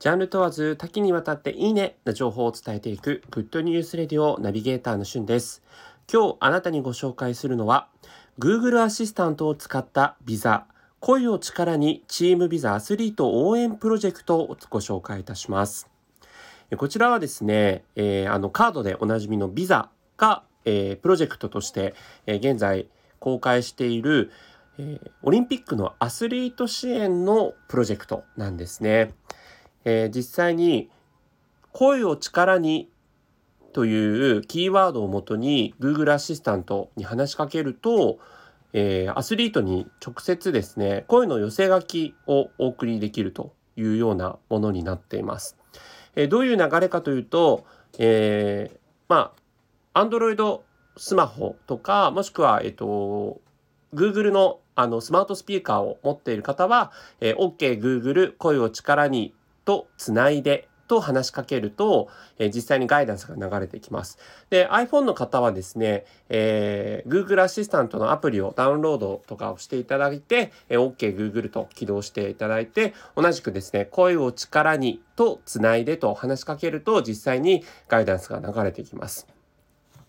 ジャンル問わず多岐にわたっていいねな情報を伝えていくグッドニュースレディオナビゲーターのしゅんです。今日あなたにご紹介するのは Google アシスタントを使ったビザ声を力にチームビザアスリート応援プロジェクトをご紹介いたします。こちらはですね、えー、あのカードでおなじみのビザが、えー、プロジェクトとして、えー、現在公開している、オリンピックのアスリート支援のプロジェクトなんですね。えー、実際に声を力にというキーワードをもとに Google アシスタントに話しかけると、えー、アスリートに直接ですね声の寄せ書きをお送りできるというようなものになっています。えー、どういう流れかというと、えー、まあ Android スマホとかもしくは、えっ、と Google のあのスマートスピーカーを持っている方は、えー、OK Google 声を力にとつないでと話しかけると、えー、実際にガイダンスが流れてきます。で、iPhone の方はですね、えー、Google アシスタントのアプリをダウンロードとかをしていただいて、えー、OK Google と起動していただいて、同じくですね、声を力にとつないでと話しかけると、実際にガイダンスが流れてきます。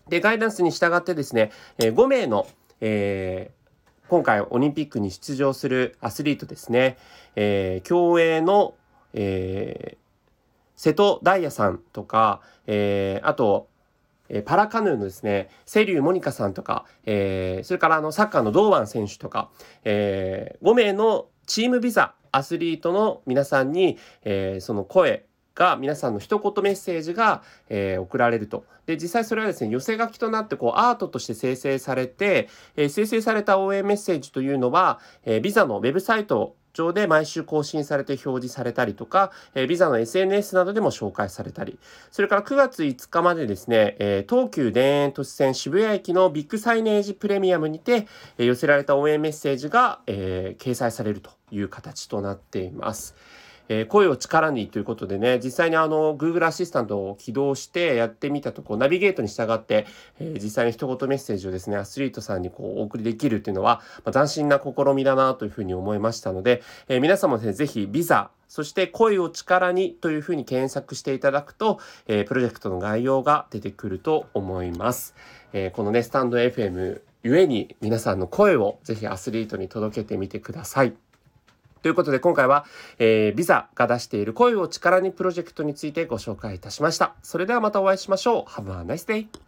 で、ガイダンスに従ってですね、えー、5名の、えー今回オリンピックに出場するアスリートですね、えー、競泳のえー、瀬戸大也さんとか、えー、あと、えー、パラカヌーのですね、瀬立モニカさんとか、えー、それからあのサッカーの堂安選手とか、えー、5名のチームビザアスリートの皆さんに、えー、その声が皆さんの一言メッセージが、えー、送られると。で実際それはですね寄せ書きとなってこうアートとして生成されて、えー、生成された応援メッセージというのは、えー、ビザのウェブサイト上で毎週更新されて表示されたりとか、えー、ビザの SNS などでも紹介されたり、それから9月5日までですね、えー、東急田園都市線渋谷駅のビッグサイネージプレミアムにて、えー、寄せられた応援メッセージが、え、掲載されるという形となっています。えー、声を力にということでね、実際にあの、Google アシスタントを起動してやってみたとこ、ナビゲートに従って、えー、実際に一言メッセージをですね、アスリートさんにこう、お送りできるっていうのは、まあ、斬新な試みだなというふうに思いましたので、えー、皆様ですね、ぜひビザ、そして声を力にというふうに検索していただくと、えー、プロジェクトの概要が出てくると思います。えー、このね、スタンド FM ゆえに皆さんの声をぜひアスリートに届けてみてください。ということで今回は、えー、ビザが出している声を力にプロジェクトについてご紹介いたしました。それではまたお会いしましょう。Have a nice day!